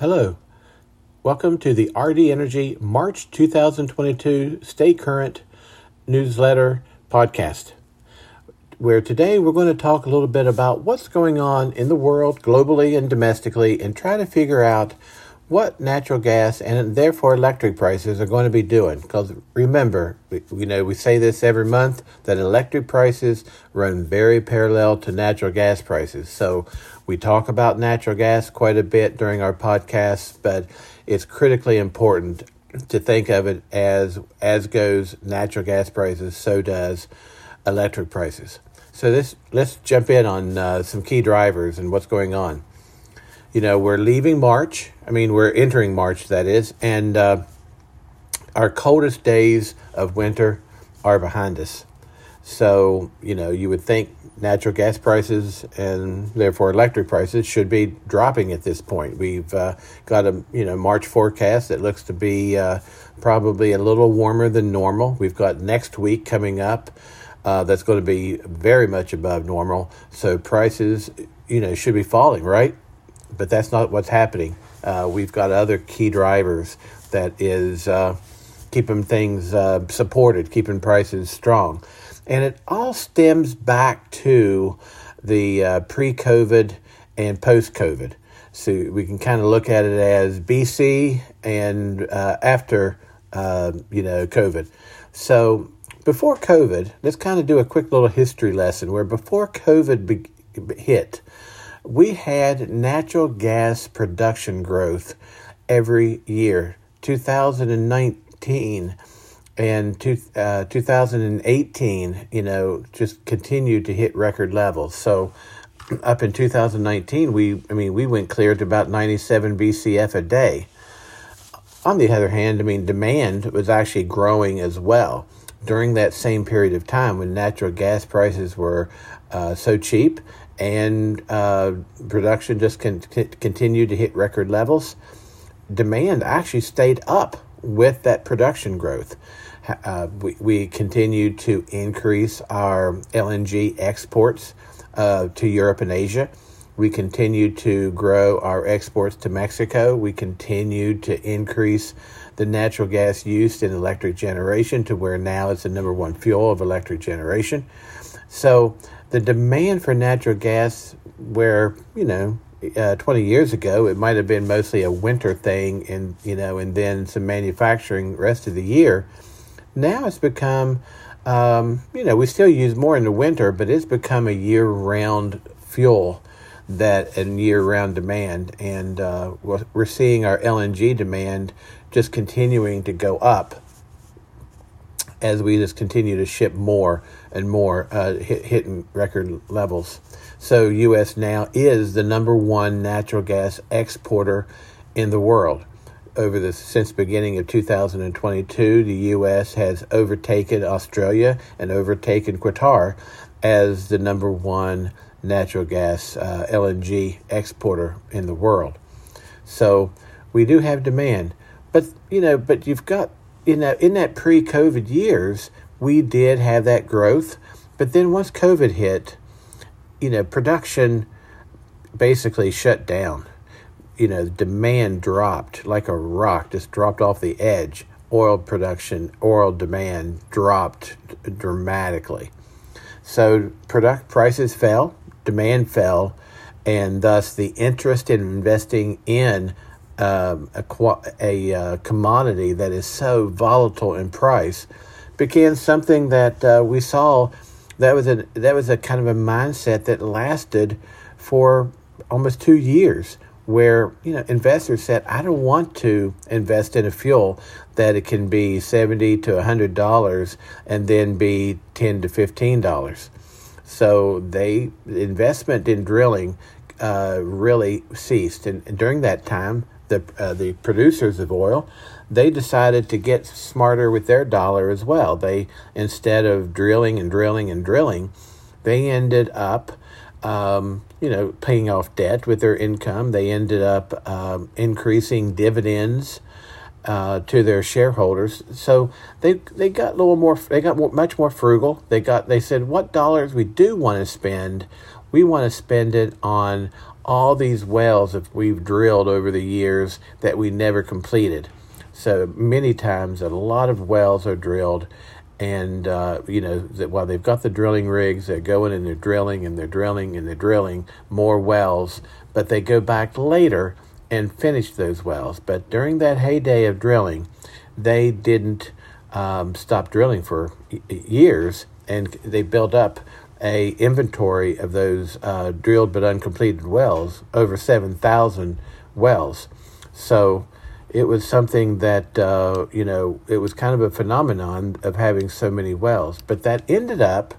Hello. Welcome to the RD Energy March 2022 Stay Current newsletter podcast, where today we're going to talk a little bit about what's going on in the world globally and domestically and try to figure out what natural gas and therefore electric prices are going to be doing. Because remember, we, you know, we say this every month that electric prices run very parallel to natural gas prices. So we talk about natural gas quite a bit during our podcasts, but it's critically important to think of it as as goes natural gas prices, so does electric prices. So this let's jump in on uh, some key drivers and what's going on you know, we're leaving March. I mean, we're entering March, that is, and uh, our coldest days of winter are behind us. So, you know, you would think natural gas prices and therefore electric prices should be dropping at this point. We've uh, got a you know March forecast that looks to be uh, probably a little warmer than normal. We've got next week coming up uh, that's going to be very much above normal. So prices you know should be falling, right? but that's not what's happening. Uh, we've got other key drivers that is uh, keeping things uh, supported, keeping prices strong. And it all stems back to the uh, pre COVID and post COVID. So we can kind of look at it as BC and uh, after, uh, you know, COVID. So before COVID, let's kind of do a quick little history lesson where before COVID be- hit, we had natural gas production growth every year. 2019 and two, uh, 2018, you know, just continued to hit record levels. So up in 2019, we, I mean, we went clear to about 97 BCF a day. On the other hand, I mean, demand was actually growing as well during that same period of time when natural gas prices were uh, so cheap and uh, production just con- continued to hit record levels. Demand actually stayed up with that production growth. Uh, we, we continued to increase our LNG exports uh, to Europe and Asia. We continued to grow our exports to Mexico. We continued to increase the natural gas used in electric generation to where now it's the number one fuel of electric generation. So the demand for natural gas, where you know, uh, 20 years ago it might have been mostly a winter thing, and you know, and then some manufacturing rest of the year. Now it's become, um, you know, we still use more in the winter, but it's become a year-round fuel that and year-round demand, and uh, we're seeing our LNG demand just continuing to go up as we just continue to ship more and more, uh, hit, hitting record levels. So, U.S. now is the number one natural gas exporter in the world. Over the since beginning of 2022, the U.S. has overtaken Australia and overtaken Qatar as the number one natural gas uh, LNG exporter in the world. So we do have demand, but you know, but you've got in that in that pre-COVID years, we did have that growth, but then once COVID hit, you know, production basically shut down. You know, demand dropped like a rock, just dropped off the edge. Oil production, oil demand dropped dramatically. So product prices fell, demand fell, and thus the interest in investing in um, a, a uh, commodity that is so volatile in price became something that uh, we saw that was a that was a kind of a mindset that lasted for almost two years where you know investors said I don't want to invest in a fuel that it can be 70 to 100 dollars and then be 10 to 15 dollars. So they investment in drilling uh, really ceased. And, during that time the uh, the producers of oil, they decided to get smarter with their dollar as well. They instead of drilling and drilling and drilling, they ended up. Um, you know, paying off debt with their income. They ended up um, increasing dividends uh, to their shareholders. So they they got a little more. They got more, much more frugal. They got. They said, what dollars we do want to spend, we want to spend it on all these wells that we've drilled over the years that we never completed. So many times, a lot of wells are drilled, and uh, you know that while they've got the drilling rigs, they're going and they're drilling and they're drilling and they're drilling more wells, but they go back later and finish those wells. But during that heyday of drilling, they didn't um, stop drilling for years, and they built up a inventory of those uh, drilled but uncompleted wells, over seven thousand wells. So it was something that uh, you know it was kind of a phenomenon of having so many wells. But that ended up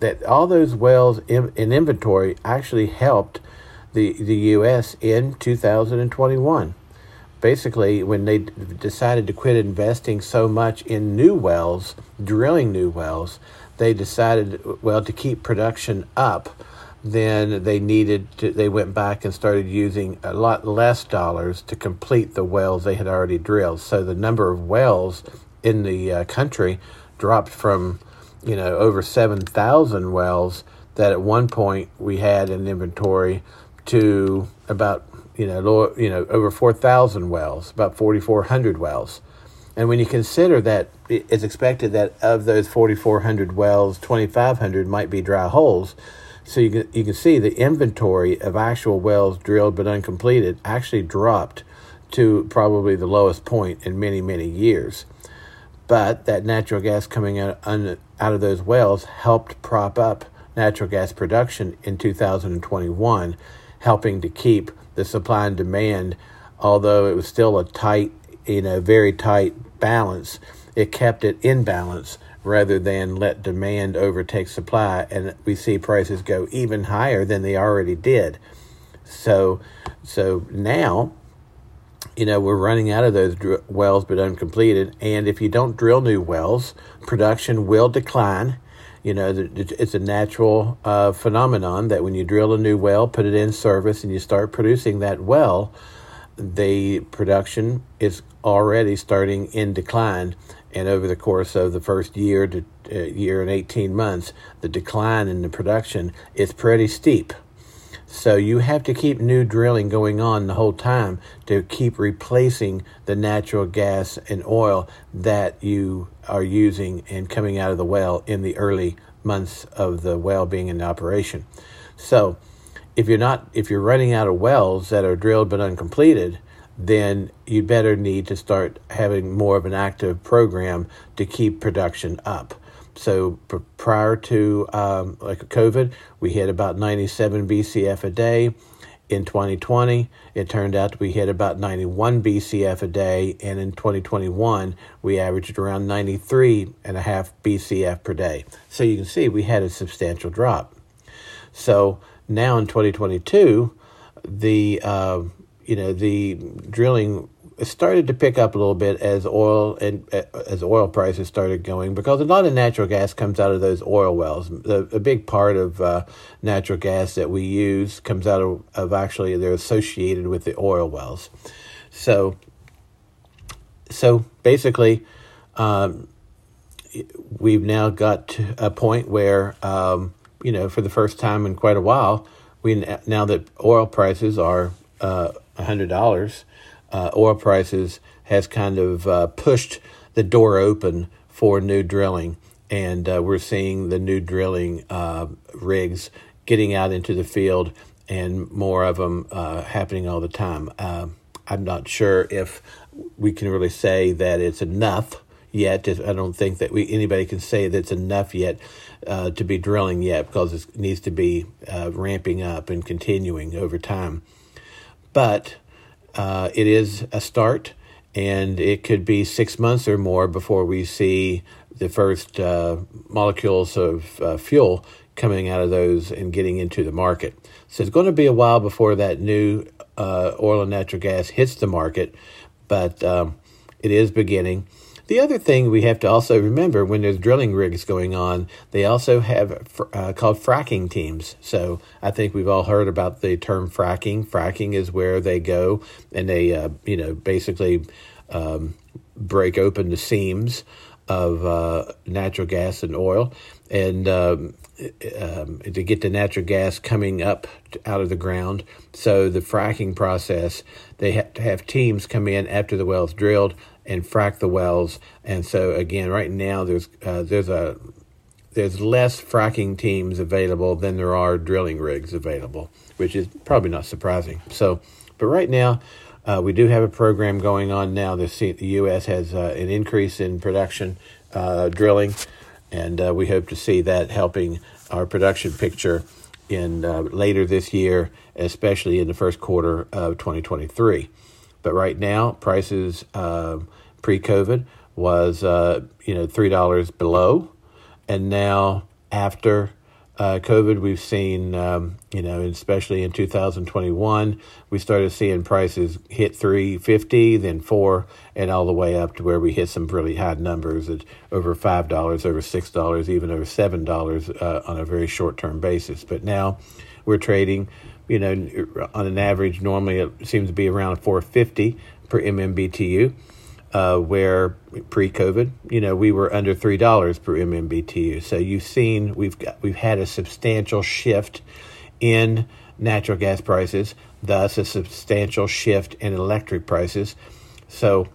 that all those wells in, in inventory actually helped the the U.S. in 2021. Basically, when they decided to quit investing so much in new wells, drilling new wells, they decided well to keep production up then they needed to, they went back and started using a lot less dollars to complete the wells they had already drilled. So the number of wells in the uh, country dropped from, you know, over 7,000 wells that at one point we had in inventory to about, you know, lower, you know, over 4,000 wells, about 4,400 wells. And when you consider that it's expected that of those 4,400 wells, 2,500 might be dry holes, so you can, you can see the inventory of actual wells drilled but uncompleted actually dropped to probably the lowest point in many, many years. But that natural gas coming out, out of those wells helped prop up natural gas production in 2021, helping to keep the supply and demand, although it was still a tight, you know, very tight balance, it kept it in balance rather than let demand overtake supply and we see prices go even higher than they already did. So so now you know we're running out of those dr- wells but uncompleted. And if you don't drill new wells production will decline. You know it's a natural uh, phenomenon that when you drill a new well put it in service and you start producing that well the production is already starting in decline and over the course of the first year to uh, year and 18 months, the decline in the production is pretty steep. So you have to keep new drilling going on the whole time to keep replacing the natural gas and oil that you are using and coming out of the well in the early months of the well being in operation. So if you're not if you're running out of wells that are drilled but uncompleted, then you better need to start having more of an active program to keep production up. So pr- prior to um, like COVID, we hit about 97 BCF a day. In 2020, it turned out we hit about 91 BCF a day, and in 2021, we averaged around 93 and a half BCF per day. So you can see we had a substantial drop. So now in 2022, the uh, you know the drilling started to pick up a little bit as oil and uh, as oil prices started going because a lot of natural gas comes out of those oil wells. The, a big part of uh, natural gas that we use comes out of, of actually they're associated with the oil wells. So, so basically, um, we've now got to a point where um, you know for the first time in quite a while, we now that oil prices are uh, $100, uh, oil prices has kind of uh, pushed the door open for new drilling. And uh, we're seeing the new drilling uh, rigs getting out into the field and more of them uh, happening all the time. Uh, I'm not sure if we can really say that it's enough yet. I don't think that we anybody can say that it's enough yet uh, to be drilling yet because it needs to be uh, ramping up and continuing over time but uh, it is a start, and it could be six months or more before we see the first uh, molecules of uh, fuel coming out of those and getting into the market. So it's going to be a while before that new uh, oil and natural gas hits the market, but um, it is beginning. The other thing we have to also remember when there's drilling rigs going on, they also have uh, called fracking teams. So I think we've all heard about the term fracking. Fracking is where they go and they, uh, you know, basically um, break open the seams of uh, natural gas and oil, and um, um, to get the natural gas coming up out of the ground. So the fracking process, they have to have teams come in after the well's drilled and frack the wells. And so again, right now there's uh, there's a there's less fracking teams available than there are drilling rigs available, which is probably not surprising. So, but right now. Uh, we do have a program going on now. The, C- the U.S. has uh, an increase in production uh, drilling and uh, we hope to see that helping our production picture in uh, later this year, especially in the first quarter of 2023. But right now, prices uh, pre-COVID was uh, you know three dollars below, and now after uh, COVID, we've seen, um, you know, especially in 2021, we started seeing prices hit 350, then four, and all the way up to where we hit some really high numbers at over $5, over $6, even over $7 uh, on a very short term basis. But now we're trading, you know, on an average, normally it seems to be around 450 per MMBTU uh, where pre-COVID, you know, we were under three dollars per MMBTU. So you've seen we've got we've had a substantial shift in natural gas prices, thus a substantial shift in electric prices. So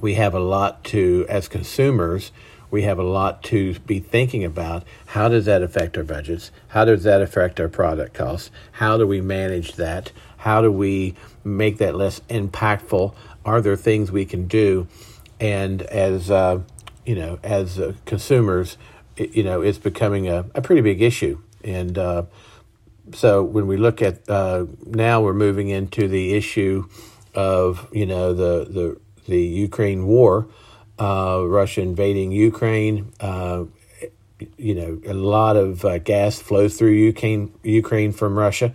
we have a lot to as consumers we have a lot to be thinking about. How does that affect our budgets? How does that affect our product costs? How do we manage that? How do we make that less impactful are there things we can do? And as uh, you know, as uh, consumers, it, you know, it's becoming a, a pretty big issue. And uh, so when we look at uh, now, we're moving into the issue of you know the the the Ukraine war, uh, Russia invading Ukraine. Uh, you know, a lot of gas flows through Ukraine Ukraine from Russia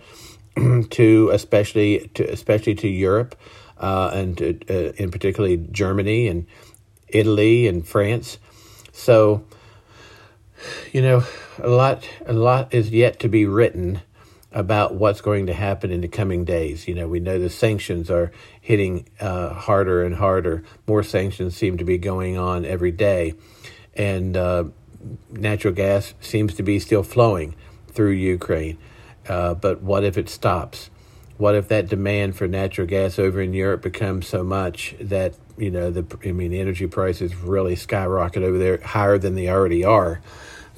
to especially to especially to Europe uh, and uh, in particularly Germany and Italy and France. So, you know, a lot a lot is yet to be written about what's going to happen in the coming days. You know, we know the sanctions are hitting uh, harder and harder. More sanctions seem to be going on every day, and uh, natural gas seems to be still flowing through Ukraine. Uh, but what if it stops? what if that demand for natural gas over in Europe becomes so much that you know the I mean the energy prices really skyrocket over there higher than they already are.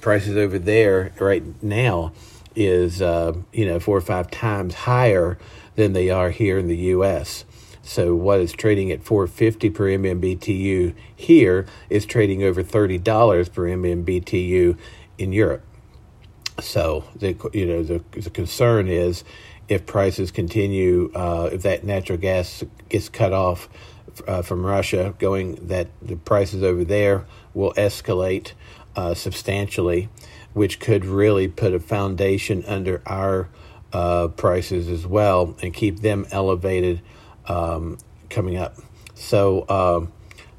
Prices over there right now is uh, you know four or five times higher than they are here in the U.S. So what is trading at 450 per MMBTU here is trading over $30 per MMBTU in Europe. So the you know the the concern is if prices continue, uh, if that natural gas gets cut off uh, from Russia, going that the prices over there will escalate uh, substantially, which could really put a foundation under our uh, prices as well and keep them elevated um, coming up. So um,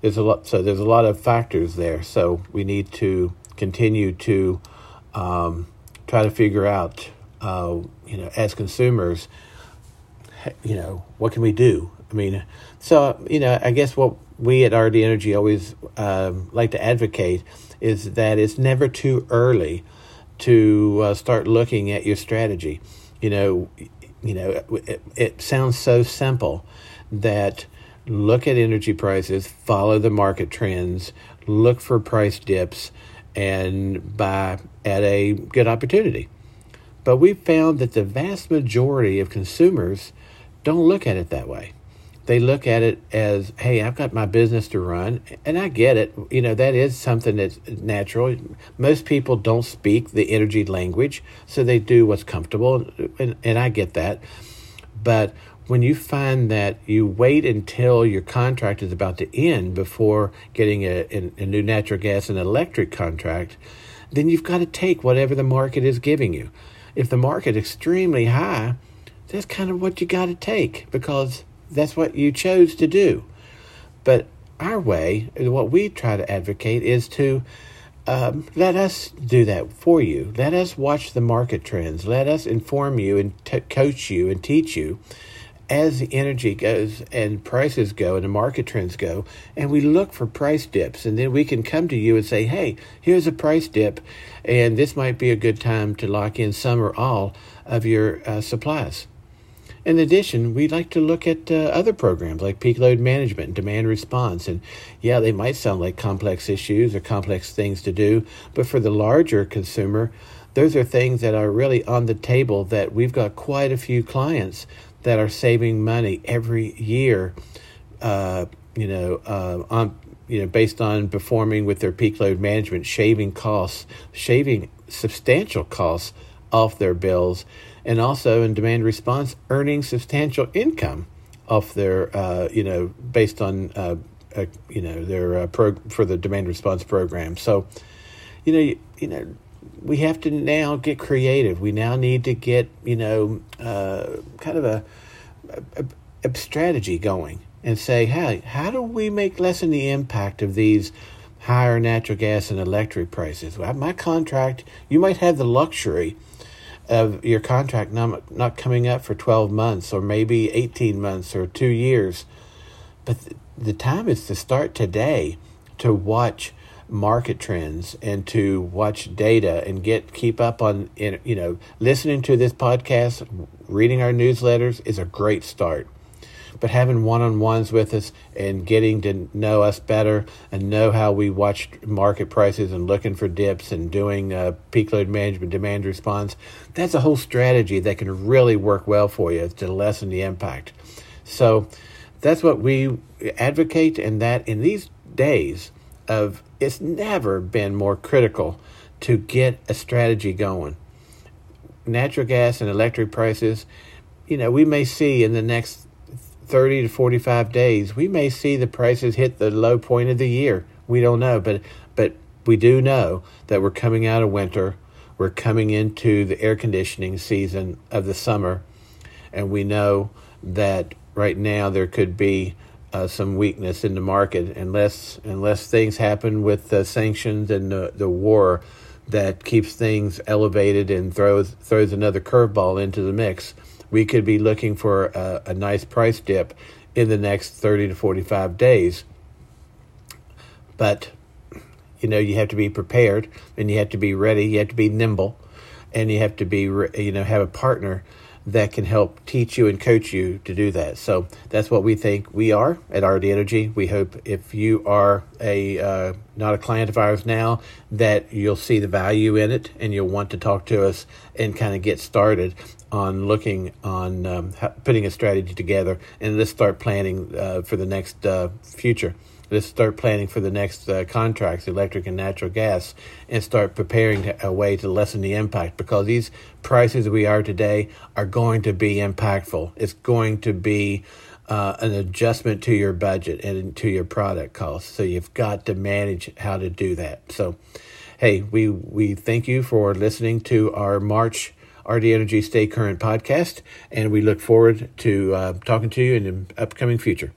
there's a lot. So there's a lot of factors there. So we need to continue to um, try to figure out uh, you know, as consumers, you know, what can we do? I mean, so you know, I guess what we at RD Energy always um, like to advocate is that it's never too early to uh, start looking at your strategy. You know, you know, it, it sounds so simple that look at energy prices, follow the market trends, look for price dips, and buy at a good opportunity. But we've found that the vast majority of consumers don't look at it that way. They look at it as, hey, I've got my business to run. And I get it. You know, that is something that's natural. Most people don't speak the energy language, so they do what's comfortable. And, and I get that. But when you find that you wait until your contract is about to end before getting a, a, new natural gas and electric contract, then you've got to take whatever the market is giving you if the market is extremely high, that's kind of what you got to take because that's what you chose to do. But our way, what we try to advocate is to um, let us do that for you. Let us watch the market trends. Let us inform you and t- coach you and teach you as the energy goes and prices go and the market trends go, and we look for price dips, and then we can come to you and say, hey, here's a price dip, and this might be a good time to lock in some or all of your uh, supplies. In addition, we'd like to look at uh, other programs like peak load management and demand response. And yeah, they might sound like complex issues or complex things to do, but for the larger consumer, those are things that are really on the table that we've got quite a few clients that are saving money every year, uh, you know, uh, on you know, based on performing with their peak load management, shaving costs, shaving substantial costs off their bills, and also in demand response, earning substantial income off their, uh, you know, based on, uh, uh, you know, their uh, pro for the demand response program. So, you know, you, you know, we have to now get creative. We now need to get, you know, uh, kind of a, a, a, strategy going and say, hey, how do we make lessen the impact of these higher natural gas and electric prices? Well, my contract, you might have the luxury of your contract not, not coming up for 12 months or maybe 18 months or two years. But the time is to start today to watch market trends and to watch data and get keep up on you know listening to this podcast reading our newsletters is a great start but having one-on-ones with us and getting to know us better and know how we watch market prices and looking for dips and doing uh, peak load management demand response that's a whole strategy that can really work well for you to lessen the impact so that's what we advocate and that in these days of it's never been more critical to get a strategy going. Natural gas and electric prices, you know, we may see in the next 30 to 45 days, we may see the prices hit the low point of the year. We don't know, but but we do know that we're coming out of winter. We're coming into the air conditioning season of the summer, and we know that right now there could be uh, some weakness in the market unless unless things happen with the sanctions and the, the war that keeps things elevated and throws throws another curveball into the mix. We could be looking for a, a nice price dip in the next 30 to 45 days. But you know, you have to be prepared and you have to be ready, you have to be nimble and you have to be you know have a partner that can help teach you and coach you to do that. So that's what we think we are at RD Energy. We hope if you are a uh, not a client of ours now, that you'll see the value in it and you'll want to talk to us and kind of get started on looking on um, putting a strategy together and let's start planning uh, for the next uh, future let's start planning for the next uh, contracts, electric and natural gas, and start preparing a way to lessen the impact because these prices we are today are going to be impactful. It's going to be uh, an adjustment to your budget and to your product costs. So you've got to manage how to do that. So, hey, we we thank you for listening to our March. RD Energy Stay Current podcast, and we look forward to uh, talking to you in the upcoming future.